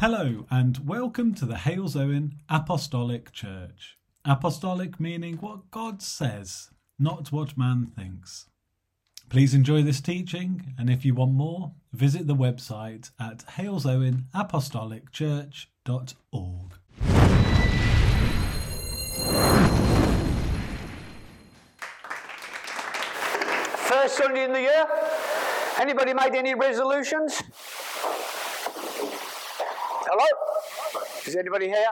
Hello, and welcome to the Halesowen Apostolic Church. Apostolic meaning what God says, not what man thinks. Please enjoy this teaching, and if you want more, visit the website at halesowenapostolicchurch.org. First Sunday in the year. Anybody made any resolutions? Hello? Is anybody here?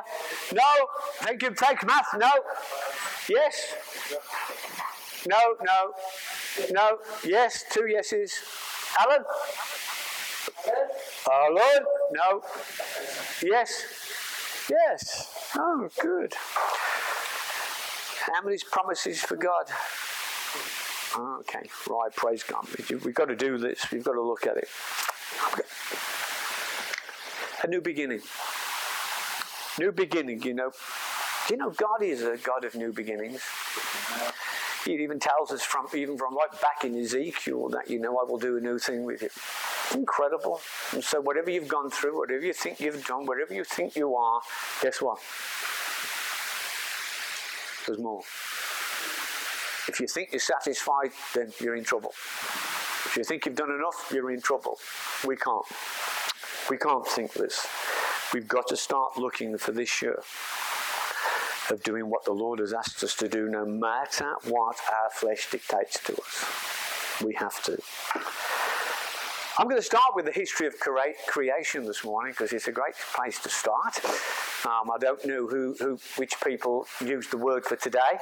No. Thank you. Take math. No. Yes. No. No. No. Yes. Two yeses. Alan. Alan. No. Yes. Yes. Oh, good. How many promises for God? Okay, right, praise God. We've got to do this, we've got to look at it. A new beginning. New beginning, you know. Do you know God is a God of new beginnings? He even tells us from even from right back in Ezekiel that you know I will do a new thing with you. Incredible. And so whatever you've gone through, whatever you think you've done, whatever you think you are, guess what? There's more. If you think you're satisfied, then you're in trouble. If you think you've done enough, you're in trouble. We can't. We can't think this. We've got to start looking for this year of doing what the Lord has asked us to do, no matter what our flesh dictates to us. We have to. I'm going to start with the history of creation this morning because it's a great place to start. Um, I don't know who, who, which people used the word for today.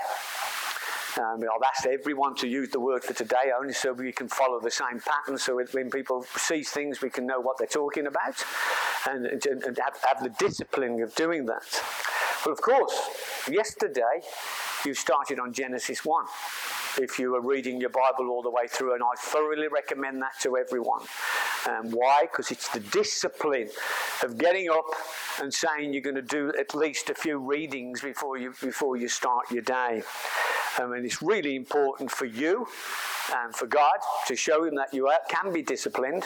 Um, I've asked everyone to use the word for today only so we can follow the same pattern so when people see things we can know what they're talking about and, and, and have, have the discipline of doing that. But of course, yesterday you started on Genesis 1 if you are reading your Bible all the way through, and I thoroughly recommend that to everyone. Um, why? Because it's the discipline of getting up and saying you're going to do at least a few readings before you before you start your day. I mean, it's really important for you and for God to show Him that you can be disciplined.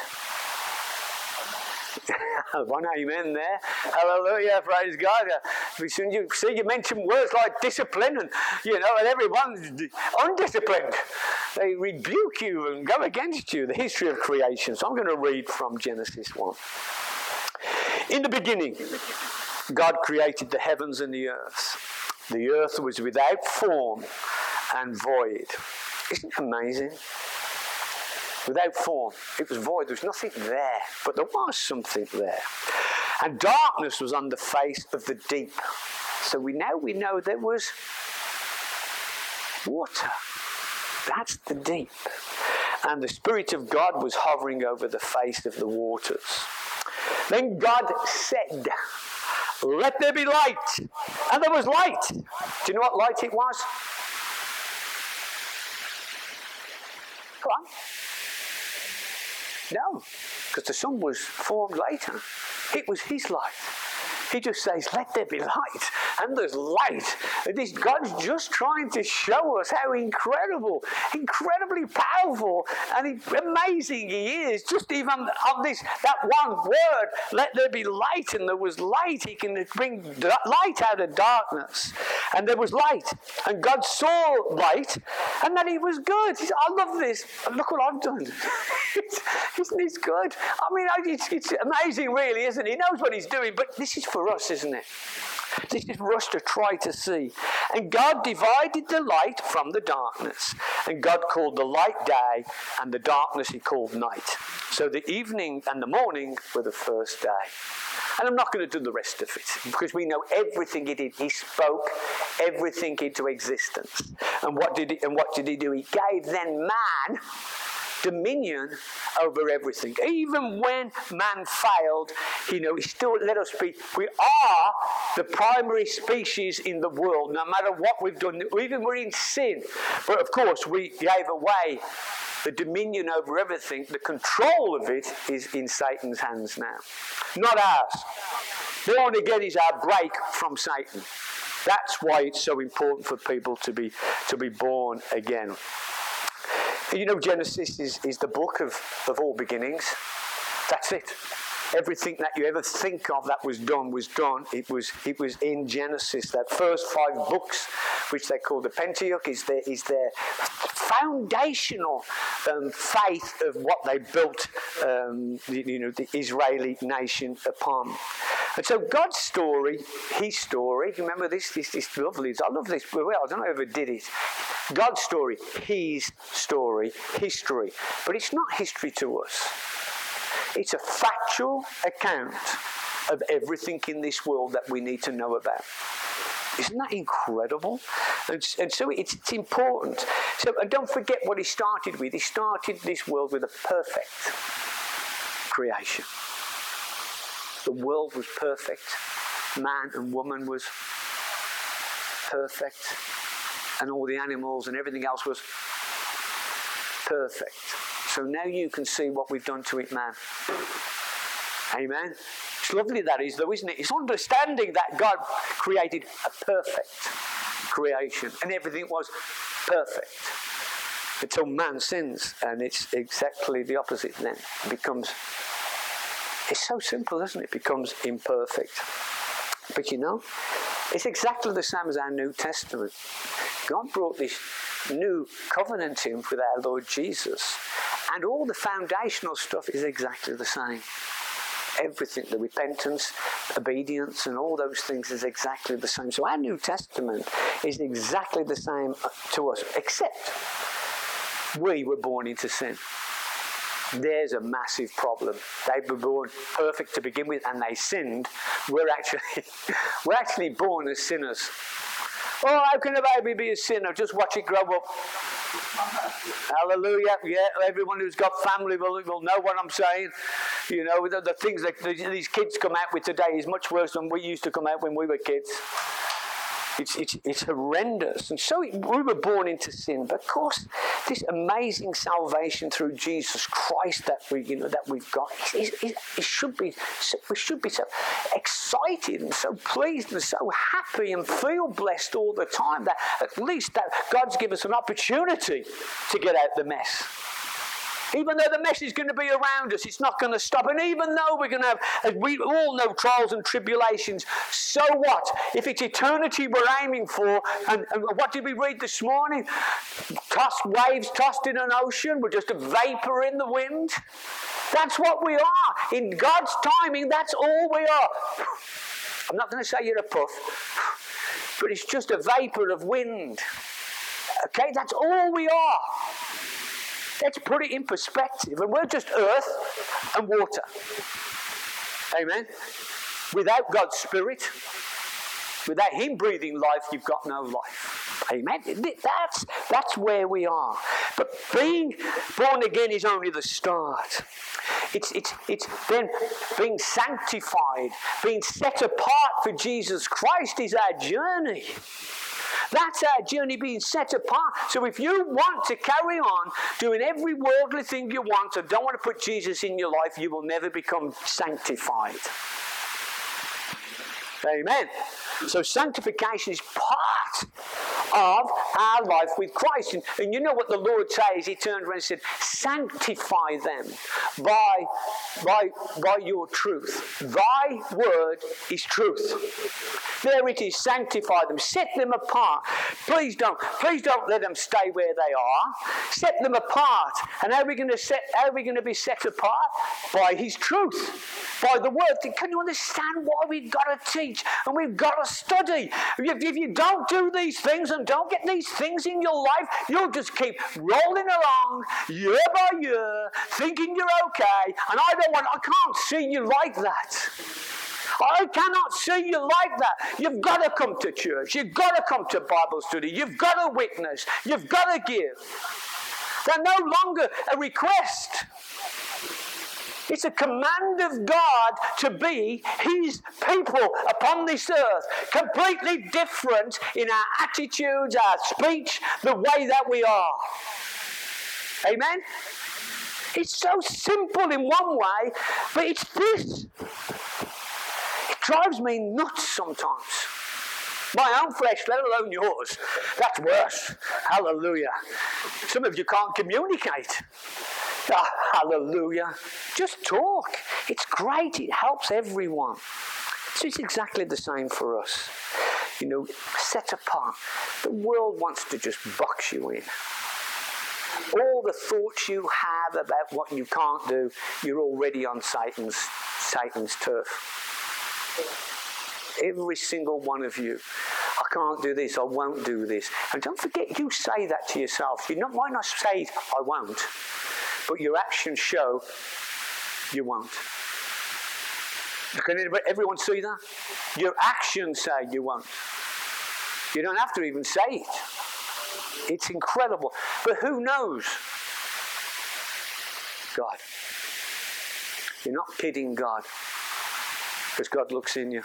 One amen there. Hallelujah. Praise God. Uh, soon you see you mention words like discipline and you know, and everyone's undisciplined. They rebuke you and go against you. The history of creation. So I'm going to read from Genesis 1. In the beginning, God created the heavens and the earth. The earth was without form and void. Isn't it amazing? Without form, it was void. There was nothing there, but there was something there. And darkness was on the face of the deep. So we now we know there was water. That's the deep. And the Spirit of God was hovering over the face of the waters. Then God said, Let there be light. And there was light. Do you know what light it was? No, because the sun was formed later. It was his light. He just says, Let there be light. And there's light. And this God's just trying to show us how incredible, incredibly powerful, and amazing He is. Just even on this, that one word, let there be light, and there was light. He can bring light out of darkness. And there was light. And God saw light, and that He was good. Said, I love this. Look what I've done. Isn't this good? I mean, it's, it's amazing, really, isn't it? He knows what He's doing, but this is for us, isn't it? This is for us to try to see. And God divided the light from the darkness. And God called the light day, and the darkness he called night. So the evening and the morning were the first day. And I'm not going to do the rest of it because we know everything he did. He spoke everything into existence. And what did he, and what did he do? He gave then man dominion over everything. Even when man failed, you know, he still let us be. We are the primary species in the world, no matter what we've done. Even we're in sin. But of course, we gave away the dominion over everything. The control of it is in Satan's hands now, not ours. Born again is our break from Satan. That's why it's so important for people to be to be born again. You know, Genesis is, is the book of, of all beginnings. That's it. Everything that you ever think of that was done was done. It was it was in Genesis. That first five books, which they call the Pentateuch, is their is their foundational um, faith of what they built, um, you know, the Israeli nation upon. So God's story, His story. Remember this? This is lovely. I love this. Well, I don't know if I did it. God's story, His story, history. But it's not history to us. It's a factual account of everything in this world that we need to know about. Isn't that incredible? And, and so it's, it's, important. So and don't forget what he started with. He started this world with a perfect creation. The world was perfect. Man and woman was perfect. And all the animals and everything else was perfect. So now you can see what we've done to it, man. Amen. It's lovely that is, though, isn't it? It's understanding that God created a perfect creation and everything was perfect until man sins, and it's exactly the opposite then. It becomes, it's so simple, isn't it? It becomes imperfect. But you know, it's exactly the same as our New Testament. God brought this new covenant in with our Lord Jesus and all the foundational stuff is exactly the same. Everything, the repentance, obedience, and all those things is exactly the same. So our New Testament is exactly the same to us, except we were born into sin. There's a massive problem. They were born perfect to begin with, and they sinned. We're actually, we're actually born as sinners. Oh, how can a baby be a sinner? Just watch it grow up. Hallelujah. Yeah, everyone who's got family will, will know what I'm saying. You know, the, the things that these kids come out with today is much worse than we used to come out when we were kids. It's, it's, it's horrendous. And so we were born into sin. But of course, this amazing salvation through Jesus Christ that we you know that we've got, it, it, it should be we should be so excited and so pleased and so happy and feel blessed all the time that at least that God's given us an opportunity to get out the mess. Even though the mess is going to be around us, it's not going to stop. And even though we're going to have, we all know, trials and tribulations, so what? If it's eternity we're aiming for, and, and what did we read this morning? Tossed waves tossed in an ocean, we're just a vapor in the wind. That's what we are. In God's timing, that's all we are. I'm not going to say you're a puff, but it's just a vapor of wind. Okay, that's all we are. Let's put it in perspective. And we're just earth and water. Amen. Without God's Spirit, without Him breathing life, you've got no life. Amen. That's, that's where we are. But being born again is only the start. It's, it's, it's then being sanctified, being set apart for Jesus Christ is our journey. That's our journey being set apart. So if you want to carry on doing every worldly thing you want and don't want to put Jesus in your life, you will never become sanctified. Amen. So sanctification is part of our life with Christ. And, and, you know what the Lord says? He turned around and said, Sanctify them by, by, by your truth. Thy word is truth. There it is, sanctify them, set them apart. Please don't, please don't let them stay where they are. Set them apart. And how are we going to set how are we going to be set apart? By his truth. By the word. Can you understand why we've got to teach and we've got to study? If, if you don't do these things and don't get these things in your life, you'll just keep rolling along year by year, thinking you're okay. And I don't want, I can't see you like that. I cannot see you like that. You've got to come to church. You've got to come to Bible study. You've got to witness. You've got to give. They're no longer a request. It's a command of God to be His people upon this earth, completely different in our attitudes, our speech, the way that we are. Amen? It's so simple in one way, but it's this. It drives me nuts sometimes. My own flesh, let alone yours. That's worse. Hallelujah. Some of you can't communicate. Hallelujah. Just talk. It's great. It helps everyone. So it's exactly the same for us. You know, set apart. The world wants to just box you in. All the thoughts you have about what you can't do, you're already on Satan's Satan's turf. Every single one of you. I can't do this, I won't do this. And don't forget, you say that to yourself. You might not say, I won't, but your actions show you won't. Can anybody, everyone see that? Your actions say you won't. You don't have to even say it. It's incredible. But who knows? God. You're not kidding God. Because God looks in you,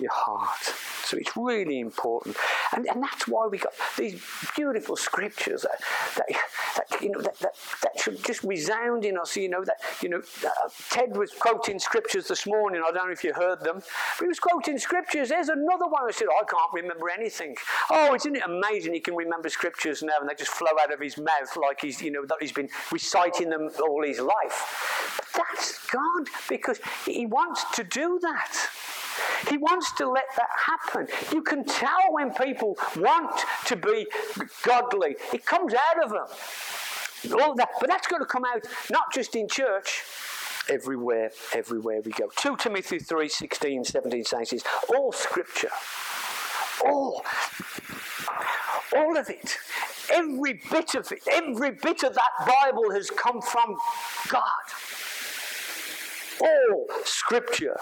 your heart. So it's really important. And, and that's why we got these beautiful scriptures that, that, that you know, that, that, that should just resound in us. You know, that, you know, uh, Ted was quoting scriptures this morning. I don't know if you heard them, but he was quoting scriptures. There's another one who said, I can't remember anything. Oh, isn't it amazing he can remember scriptures now and they just flow out of his mouth like he's, you know, that he's been reciting them all his life. But that's God because he wants to do that. He wants to let that happen. You can tell when people want to be godly, it comes out of them. All that, but that's going to come out not just in church, everywhere, everywhere we go. 2 Timothy 3 16, 17 says, All scripture, all, all of it, every bit of it, every bit of that Bible has come from God. All scripture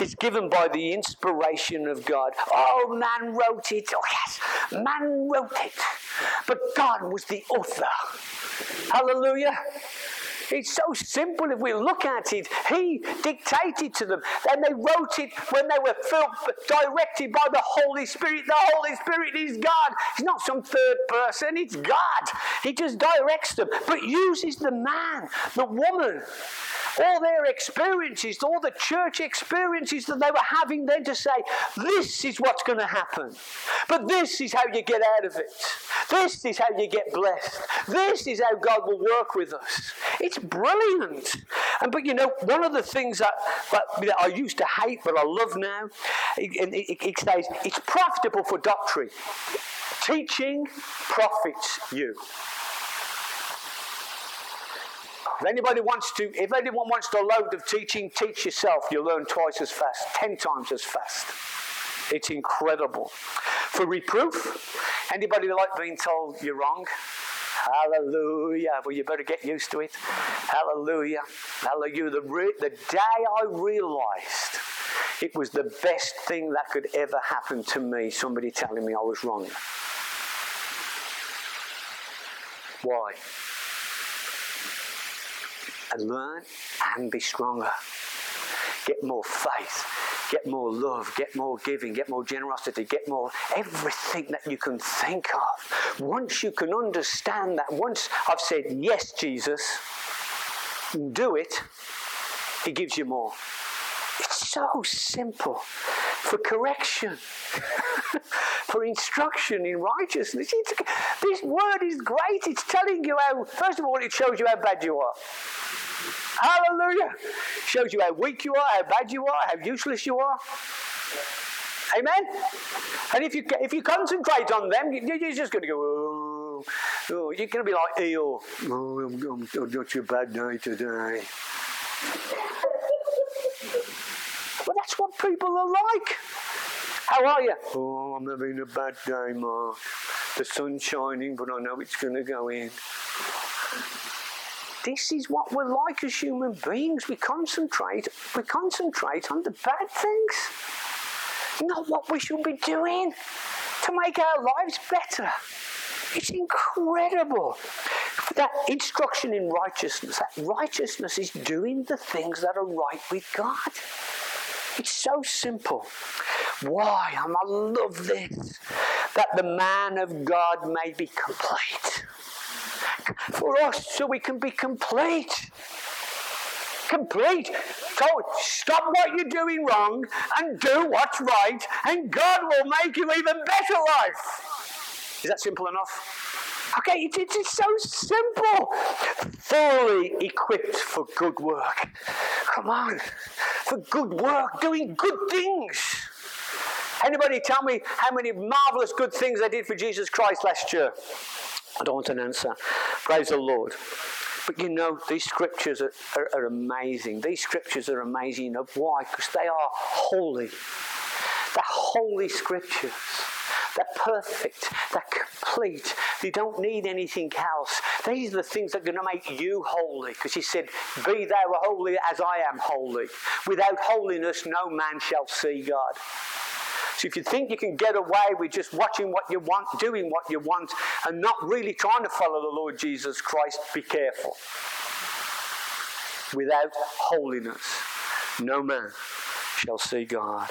is given by the inspiration of God. Oh, man wrote it. Oh, yes, man wrote it. But God was the author. Hallelujah. It's so simple if we look at it. He dictated to them, and they wrote it when they were filled, directed by the Holy Spirit. The Holy Spirit is God. He's not some third person, it's God. He just directs them, but uses the man, the woman, all their experiences, all the church experiences that they were having then to say, this is what's going to happen. But this is how you get out of it. This is how you get blessed. This is how God will work with us. It's brilliant. And but you know, one of the things that, that, that I used to hate but I love now, it, it, it says it's profitable for doctrine. Teaching profits you. If anybody wants to, if anyone wants to load of teaching, teach yourself. You'll learn twice as fast, ten times as fast. It's incredible. For reproof, anybody like being told you're wrong? Hallelujah. Well, you better get used to it. Hallelujah. Hallelujah. The, re- the day I realized it was the best thing that could ever happen to me, somebody telling me I was wrong. Why? And learn and be stronger. Get more faith, get more love, get more giving, get more generosity, get more everything that you can think of. Once you can understand that, once I've said, Yes, Jesus, do it, He gives you more. It's so simple for correction, for instruction in righteousness. It's, this word is great. It's telling you how, first of all, it shows you how bad you are. Hallelujah. Shows you how weak you are, how bad you are, how useless you are. Amen. And if you if you concentrate on them, you're just going to go. Oh, oh, you're going to be like. Oh, I'm, I'm, I'm not your bad day today. What people are like. How are you? Oh, I'm having a bad day, Mark. The sun's shining, but I know it's going to go in. This is what we're like as human beings. We concentrate, we concentrate on the bad things, not what we should be doing to make our lives better. It's incredible. That instruction in righteousness, that righteousness is doing the things that are right with God. It's so simple. Why? I love this. That the man of God may be complete for us so we can be complete. Complete. So stop what you're doing wrong and do what's right, and God will make you even better life. Is that simple enough? Okay, it, it, it's so simple. Fully equipped for good work. Come on, for good work, doing good things. Anybody tell me how many marvelous good things I did for Jesus Christ last year? I don't want an answer. Praise the Lord. But you know, these scriptures are, are, are amazing. These scriptures are amazing. You know why? Because they are holy. They're holy scriptures. They're perfect. They're complete. You don't need anything else. These are the things that are going to make you holy. Because he said, Be thou holy as I am holy. Without holiness, no man shall see God. So if you think you can get away with just watching what you want, doing what you want, and not really trying to follow the Lord Jesus Christ, be careful. Without holiness, no man shall see God.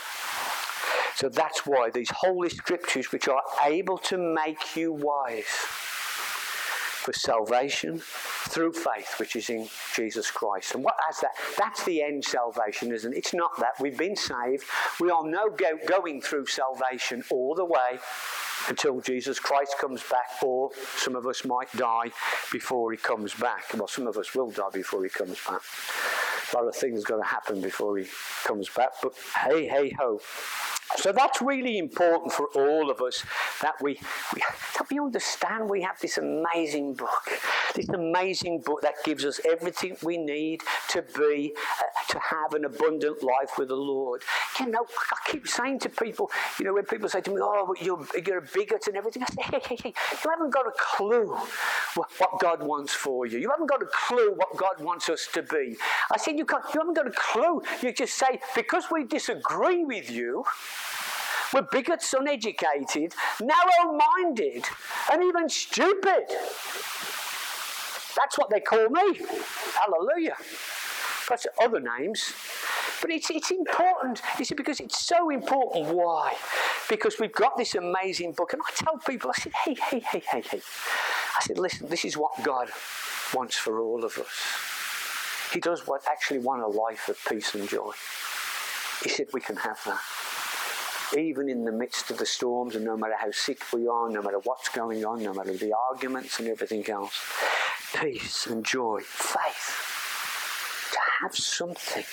So that's why these holy scriptures, which are able to make you wise for salvation through faith, which is in Jesus Christ. And what has that? That's the end salvation, isn't it? It's not that. We've been saved. We are now go, going through salvation all the way until Jesus Christ comes back, or some of us might die before he comes back. Well, some of us will die before he comes back. A lot of things going to happen before he comes back, but hey, hey, ho. So that's really important for all of us that we, we, that we understand we have this amazing book, this amazing book that gives us everything we need to be, uh, to have an abundant life with the Lord. You know, I keep saying to people, you know, when people say to me, oh, you're, you're a bigot and everything, I say, hey, hey, hey, you haven't got a clue what, God wants for you. You haven't got a clue what God wants us to be. I said, you, can't, you haven't got a clue. You just say, because we disagree with you, we're bigots, uneducated, narrow minded, and even stupid. That's what they call me. Hallelujah. Plus other names. But it's, it's important, you see, because it's so important. Why? Because we've got this amazing book. And I tell people, I said, hey, hey, hey, hey, hey. I said, listen, this is what God wants for all of us. He does what actually want a life of peace and joy. He said we can have that even in the midst of the storms, and no matter how sick we are, no matter what's going on, no matter the arguments and everything else, peace and joy, faith, to have something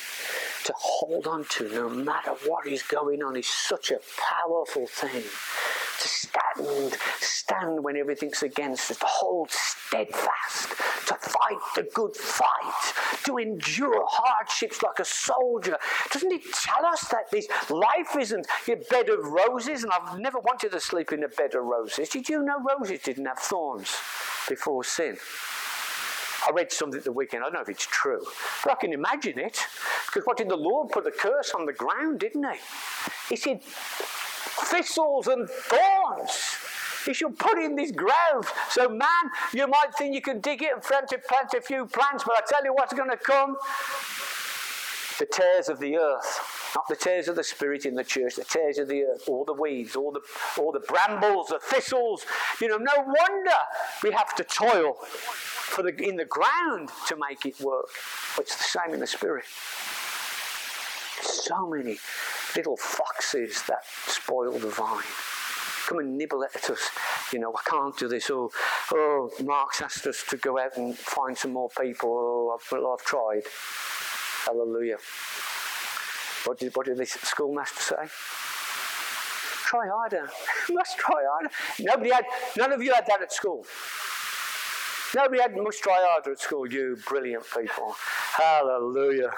to hold on to no matter what is going on is such a powerful thing to stand, stand when everything's against us, to hold steadfast, to fight the good fight, to endure hardships like a soldier. Doesn't it tell us that this life isn't a bed of roses? And I've never wanted to sleep in a bed of roses. Did you know roses didn't have thorns before sin? I read something the weekend, I don't know if it's true, but I can imagine it. Because what did the Lord put a curse on the ground, didn't he? He said, thistles and thorns. He should put in this grove. So, man, you might think you can dig it and plant a, plant a few plants, but I tell you what's going to come the tares of the earth, not the tares of the spirit in the church, the tares of the earth, all the weeds, all the, all the brambles, the thistles. You know, no wonder we have to toil for the, in the ground to make it work. It's the same in the spirit. So many little foxes that spoil the vine. Come and nibble at us. You know, I can't do this. Oh, oh, Mark's asked us to go out and find some more people. Oh, I've, well, I've tried. Hallelujah. What did, what did the schoolmaster say? Try harder. must try harder. Nobody had, none of you had that at school. Nobody had must try harder at school, you brilliant people. Hallelujah.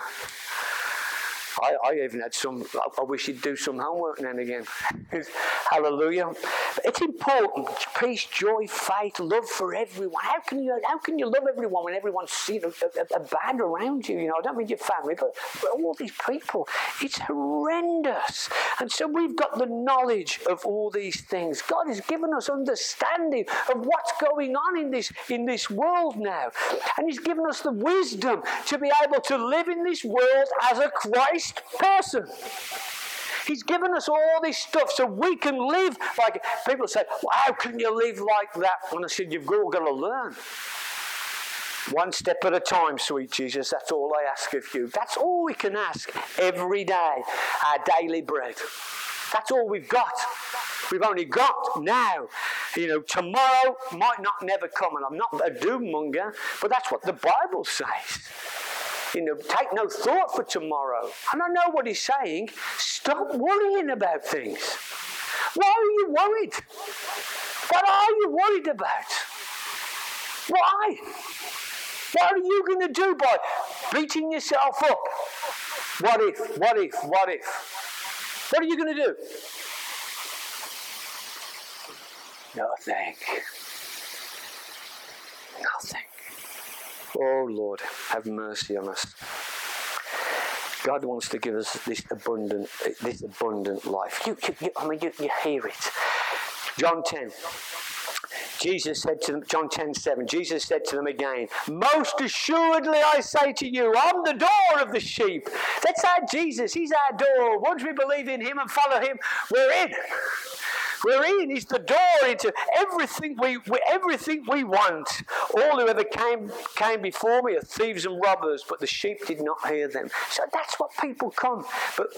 I, I even had some, I, I wish you'd do some homework and again. Hallelujah. It's important. Peace, joy, faith, love for everyone. How can you how can you love everyone when everyone's you know, a, a bad around you? You know, I don't mean your family, but, but all these people. It's horrendous. And so we've got the knowledge of all these things. God has given us understanding of what's going on in this in this world now. And He's given us the wisdom to be able to live in this world as a Christ person. He's given us all this stuff so we can live like people say, well, how can you live like that? And I said, You've all got to learn. One step at a time, sweet Jesus. That's all I ask of you. That's all we can ask every day. Our daily bread. That's all we've got. We've only got now You know, tomorrow might not never come, and I'm not a doom monger, but that's what the Bible says. You know, take no thought for tomorrow. And I know what he's saying. Stop worrying about things. Why are you worried? What are you worried about? Why? What are you going to do by beating yourself up? What if? What if? What if? What are you going to do? Nothing. Nothing. Oh Lord, have mercy on us. God wants to give us this abundant, this abundant life. You, you, you, I mean, you, you hear it. John 10. Jesus said to them, John 10 7, Jesus said to them again, Most assuredly I say to you, I'm the door of the sheep. That's our Jesus. He's our door. Once we believe in Him and follow Him, we're in. We're in. He's the door into everything we, we, everything we want. All who ever came came before me are thieves and robbers, but the sheep did not hear them. So that's what people come. But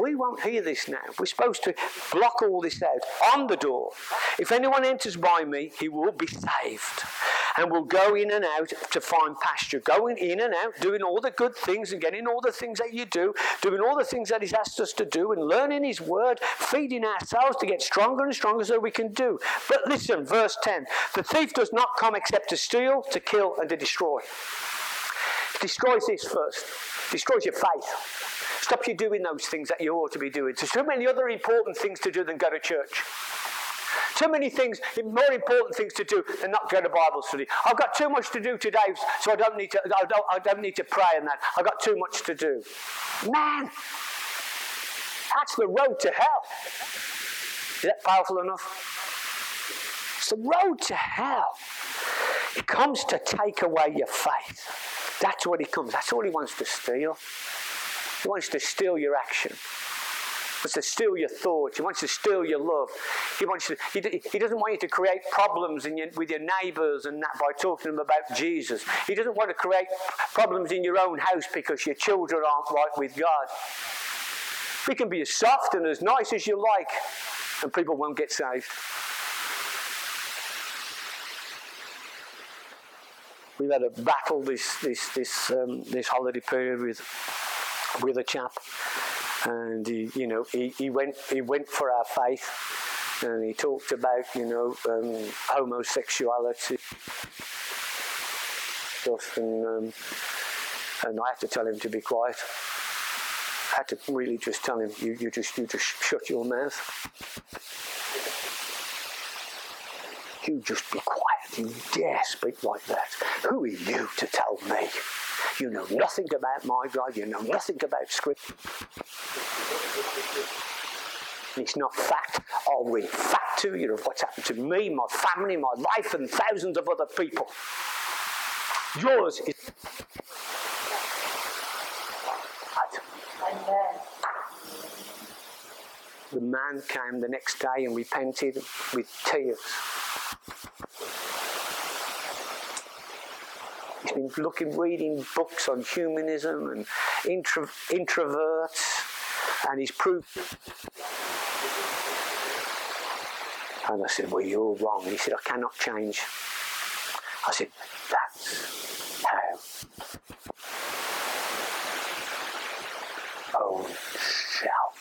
we won't hear this now. We're supposed to block all this out on the door. If anyone enters by me, he will be saved and will go in and out to find pasture. Going in and out, doing all the good things and getting all the things that you do, doing all the things that He's asked us to do, and learning His word, feeding ourselves to get stronger and stronger so we can do. But listen, verse 10 the thief does not come except to steal, to kill, and to destroy. Destroys this first, destroys your faith. Stops you doing those things that you ought to be doing. There's so many other important things to do than go to church. Too many things, more important things to do than not go to Bible study. I've got too much to do today, so I don't need to, I don't, I don't need to pray and that. I've got too much to do. Man, that's the road to hell. Is that powerful enough? It's the road to hell. It comes to take away your faith. That's what he comes. That's all he wants to steal. He wants to steal your action wants to steal your thoughts. He wants to steal your love. He wants to, he, he doesn't want you to create problems your, with your neighbours and that by talking to them about Jesus. He doesn't want to create problems in your own house because your children aren't right with God. He can be as soft and as nice as you like, and people won't get saved. We've had a battle this this this um, this holiday period with with a chap and he, you know, he, he went he went for our faith, and he talked about you know um, homosexuality stuff, and um, and I had to tell him to be quiet. I had to really just tell him, you, you just you just shut your mouth. You just be quiet. You dare speak like that. Who are you to tell me? You know nothing about my God. You know nothing about Scripture. It's not fact. I'll read fact to you of what's happened to me, my family, my life, and thousands of other people. Yours is. The man came the next day and repented with tears. He's been looking, reading books on humanism and intro, introverts, and he's proved. And I said, Well, you're wrong. And he said, I cannot change. I said, That's how. Own self.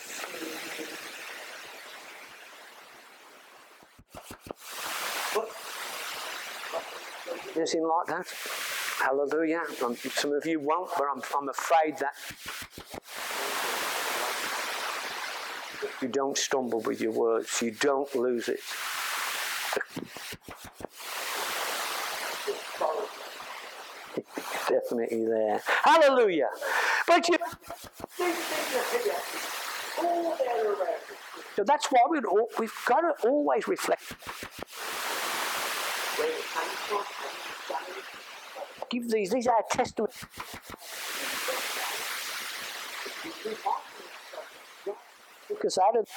Anything like that? Hallelujah. Um, some of you won't, but I'm, I'm afraid that you don't stumble with your words, you don't lose it. Definitely there. Hallelujah. But you. So that's why we we've got to always reflect give these, these are testaments. Because out of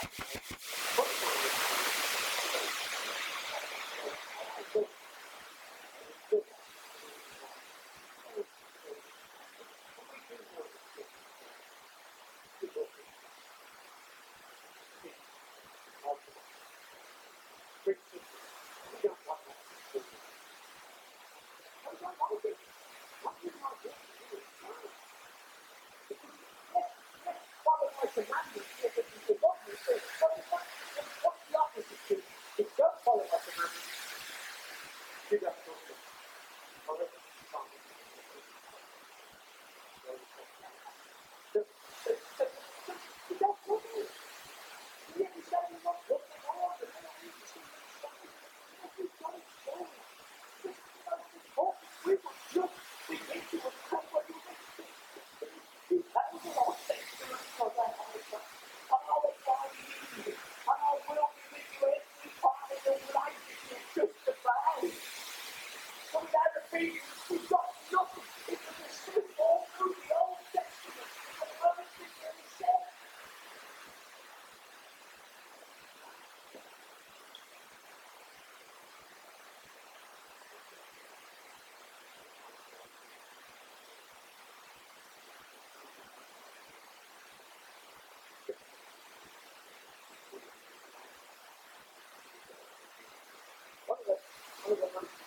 这个吗？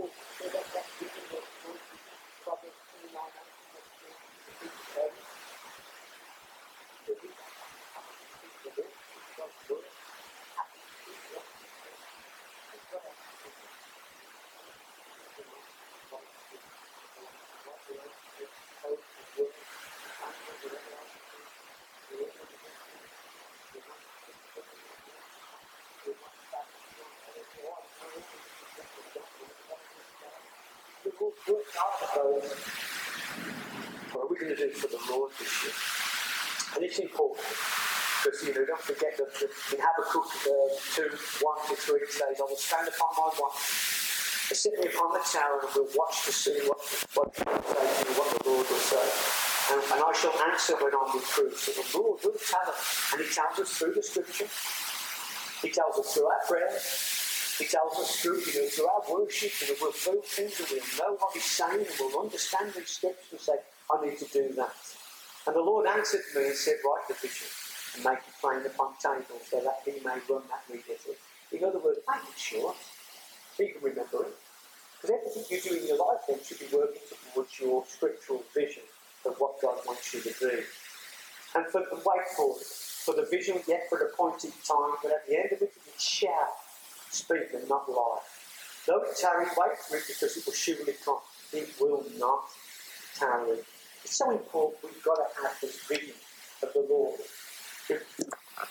food so that's just keeping me what are we going to do for the Lord this year? And it's important because you know don't forget that, that in Habakkuk uh, 2, 1 to 3 it says, I will stand upon my watch, sit me upon the tower and will watch to see what, what, say, what the Lord will say. And, and, I shall answer when I'm reproved. So the Lord will tell us. And He tells us through the scripture. He tells us through our prayers. He tells us through, you know, through our worship, and we'll feel things and we'll know what he's saying and we'll understand these steps and say, I need to do that. And the Lord answered me and said, Write the vision and make it plain upon tables so that he may run that readeth In other words, make it short. He can remember it. Because everything you do in your life then should be working towards your scriptural vision of what God wants you to do. And for the wait for it, for the vision yet for the appointed time, but at the end of it, it shall speak and not lie. Though it tarry, wait for it because it will surely come. It will not tarry. It's so important we've got to have this vision of the Lord.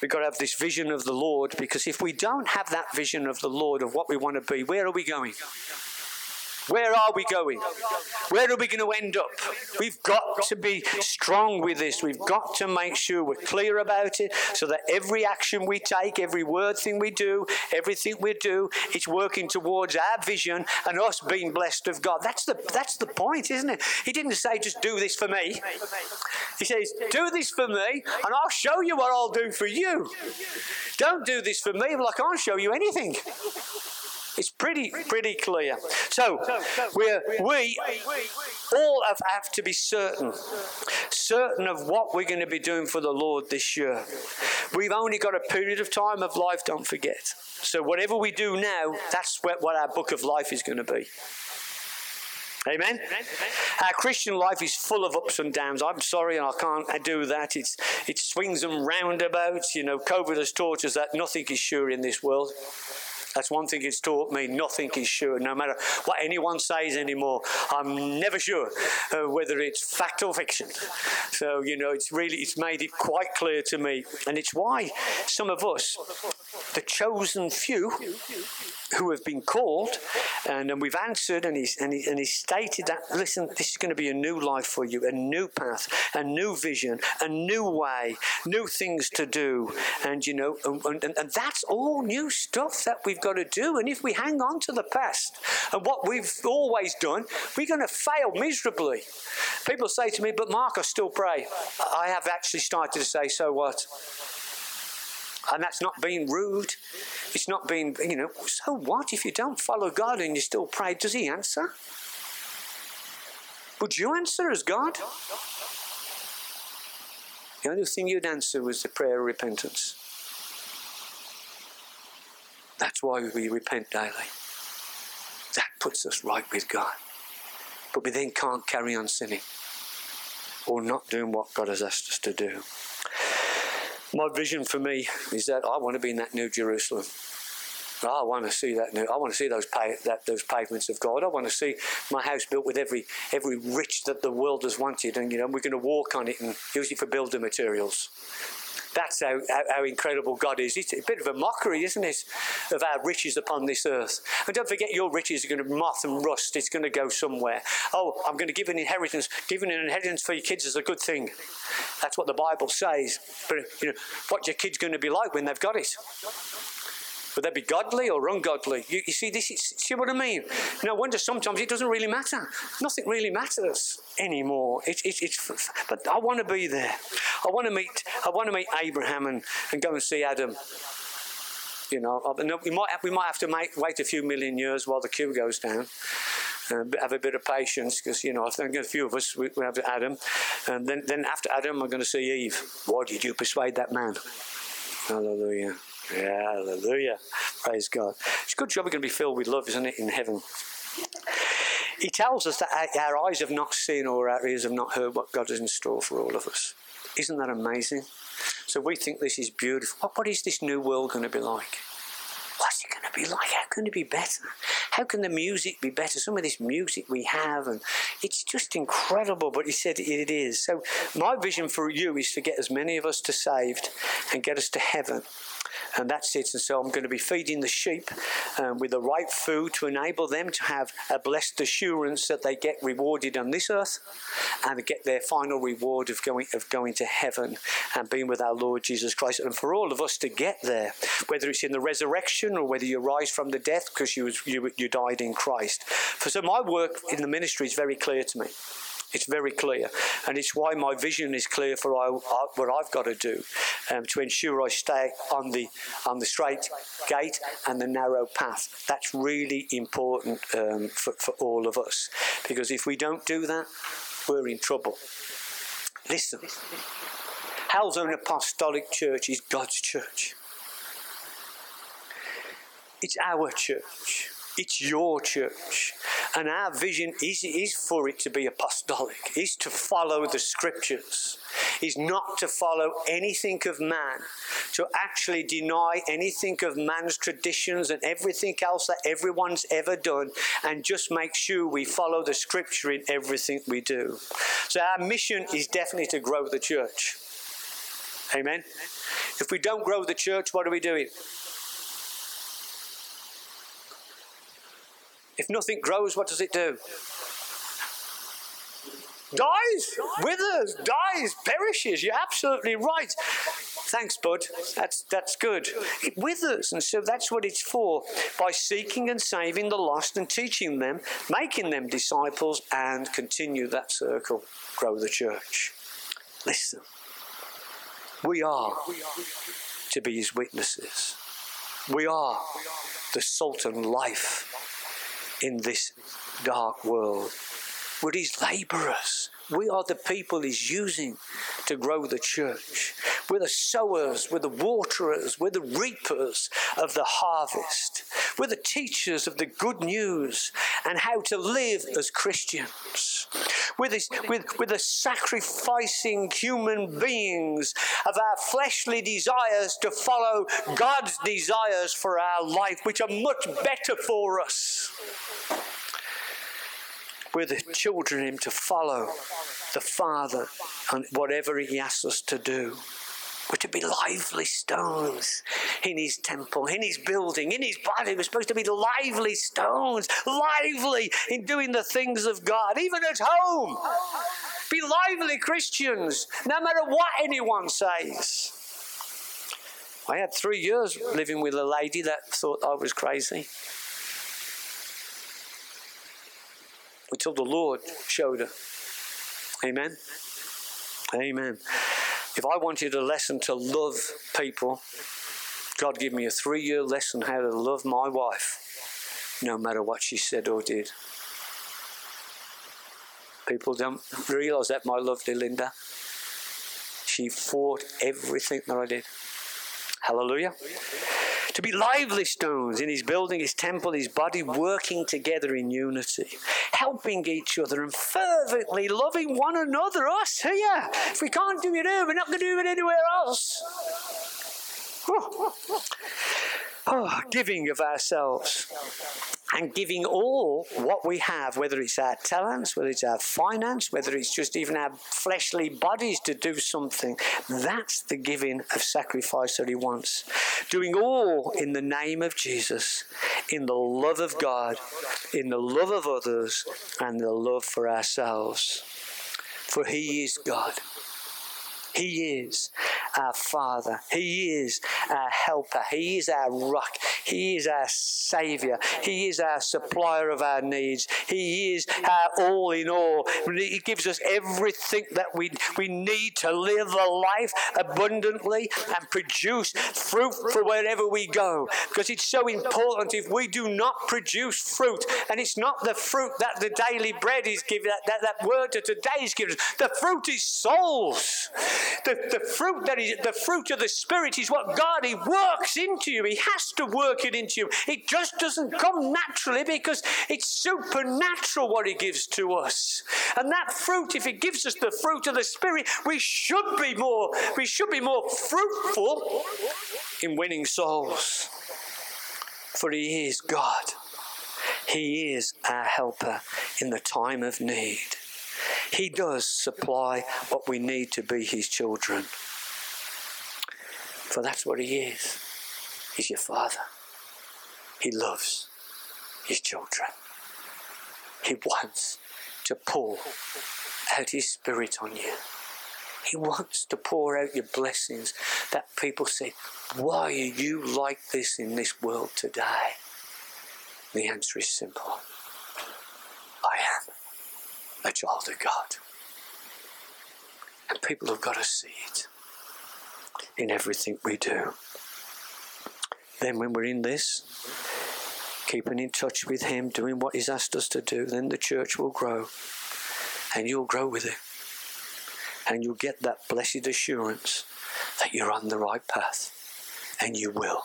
We've got to have this vision of the Lord because if we don't have that vision of the Lord of what we want to be, where are we going? Where are we going? Where are we going to end up? We've got to be strong with this. We've got to make sure we're clear about it so that every action we take, every word thing we do, everything we do, it's working towards our vision and us being blessed of God. That's the, that's the point, isn't it? He didn't say, just do this for me. He says, do this for me and I'll show you what I'll do for you. Don't do this for me, well, I can't show you anything. It's pretty, pretty clear. So, we're, we all have, to be certain, certain of what we're going to be doing for the Lord this year. We've only got a period of time of life, don't forget. So, whatever we do now, that's what our book of life is going to be. Amen? Our Christian life is full of ups and downs. I'm sorry, and I can't do that. It's, it swings and roundabouts. You know, COVID has taught us that nothing is sure in this world. That's one thing it's taught me. Nothing is sure, no matter what anyone says anymore. I'm never sure uh, whether it's fact or fiction. So, you know, it's really, it's made it quite clear to me. And it's why some of us, the chosen few, who have been called, and, and we've answered, and he's, and, he, and he's stated that, listen, this is going to be a new life for you, a new path, a new vision, a new way, new things to do. And, you know, and, and, and that's all new stuff that we've got to do. And if we hang on to the past and what we've always done, we're going to fail miserably. People say to me, but Mark, I still pray. I have actually started to say, so what? And that's not being rude. It's not being, you know, so what if you don't follow God and you still pray? Does He answer? Would you answer as God? The only thing you'd answer was the prayer of repentance. That's why we repent daily. That puts us right with God. But we then can't carry on sinning or not doing what God has asked us to do. My vision for me is that I want to be in that New Jerusalem. I want to see that new. I want to see those that those pavements of God. I want to see my house built with every every rich that the world has wanted, and you know we're going to walk on it and use it for building materials. That's how, how, how, incredible God is. It's a bit of a mockery, isn't it, of our riches upon this earth. And don't forget, your riches are going to moth and rust. It's going to go somewhere. Oh, I'm going to give an inheritance. Giving an inheritance for your kids is a good thing. That's what the Bible says. But you know, what your kids going to be like when they've got it? Would they be godly or ungodly? You, you see, this is, see what I mean? No wonder sometimes it doesn't really matter. Nothing really matters anymore. It, it, it's, but I want to be there. I want to meet. I want to meet Abraham and, and go and see Adam. You know, we might have, we might have to make, wait a few million years while the queue goes down. Uh, have a bit of patience because you know I think a few of us we, we have Adam, and then then after Adam I'm going to see Eve. Why did you persuade that man? Hallelujah. Yeah, hallelujah. Praise God. It's a good job we're going to be filled with love, isn't it, in heaven? He tells us that our eyes have not seen or our ears have not heard what God has in store for all of us. Isn't that amazing? So we think this is beautiful. What, what is this new world going to be like? What's it going to be like? How can it be better? How can the music be better? Some of this music we have, and it's just incredible. But he said it is. So my vision for you is to get as many of us to saved and get us to heaven and that's it. And so I'm going to be feeding the sheep um, with the right food to enable them to have a blessed assurance that they get rewarded on this earth and get their final reward of going of going to heaven and being with our Lord Jesus Christ. And for all of us to get there, whether it's in the resurrection or whether you rise from the death because you, you, you died in Christ. For so my work in the ministry is very clear to me. It's very clear, and it's why my vision is clear for what I've got to do um, to ensure I stay on the on the straight gate and the narrow path. That's really important um, for, for all of us, because if we don't do that, we're in trouble. Listen, Halesowen Apostolic Church is God's church. It's our church. It's your church. And our vision is, is for it to be apostolic, is to follow the scriptures, is not to follow anything of man, to actually deny anything of man's traditions and everything else that everyone's ever done, and just make sure we follow the scripture in everything we do. So our mission is definitely to grow the church. Amen. If we don't grow the church, what are we doing? If nothing grows, what does it do? Dies, withers, dies, perishes. You're absolutely right. Thanks, bud. That's that's good. It withers, and so that's what it's for. By seeking and saving the lost and teaching them, making them disciples, and continue that circle, grow the church. Listen, we are to be his witnesses. We are the salt and life in this dark world. We're his laborers. We are the people he's using to grow the church. We're the sowers, we're the waterers, we're the reapers of the harvest. We're the teachers of the good news and how to live as Christians. We're, this, we're, we're the sacrificing human beings of our fleshly desires to follow God's desires for our life, which are much better for us. We're the children Him to follow the Father and whatever He asks us to do. We're to be lively stones in His temple, in His building, in His body. We're supposed to be lively stones, lively in doing the things of God, even at home. Be lively Christians, no matter what anyone says. I had three years living with a lady that thought I was crazy. Until the Lord showed her. Amen. Amen. If I wanted a lesson to love people, God gave me a three year lesson how to love my wife, no matter what she said or did. People don't realize that, my lovely Linda. She fought everything that I did. Hallelujah to be lively stones in his building, his temple, his body, working together in unity, helping each other and fervently loving one another. Oh, Us here. If we can't do it here, we're not going to do it anywhere else. Oh, giving of ourselves and giving all what we have, whether it's our talents, whether it's our finance, whether it's just even our fleshly bodies to do something. That's the giving of sacrifice that He wants. Doing all in the name of Jesus, in the love of God, in the love of others, and the love for ourselves. For He is God. He is our Father. He is our helper. He is our rock. He is our Savior. He is our supplier of our needs. He is our all in all. He gives us everything that we, we need to live a life abundantly and produce fruit for wherever we go. Because it's so important if we do not produce fruit, and it's not the fruit that the daily bread is giving, that, that, that word to today is giving us. The fruit is souls. The, the fruit that is the fruit of the Spirit is what God He works into you. He has to work it into you. It just doesn't come naturally because it's supernatural what He gives to us. And that fruit, if He gives us the fruit of the Spirit, we should be more we should be more fruitful in winning souls. For He is God. He is our helper in the time of need. He does supply what we need to be His children. For that's what He is. He's your Father. He loves His children. He wants to pour out His Spirit on you. He wants to pour out your blessings that people say, Why are you like this in this world today? The answer is simple I am a child of God. And people have got to see it in everything we do. Then, when we're in this, keeping in touch with Him, doing what He's asked us to do, then the church will grow. And you'll grow with it. And you'll get that blessed assurance that you're on the right path. And you will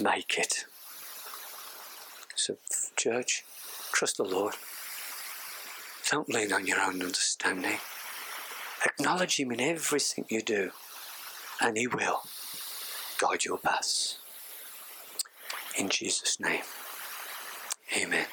make it. So, church, trust the Lord. Don't lean on your own understanding. Acknowledge Him in everything you do, and He will guide your paths. In Jesus' name, amen.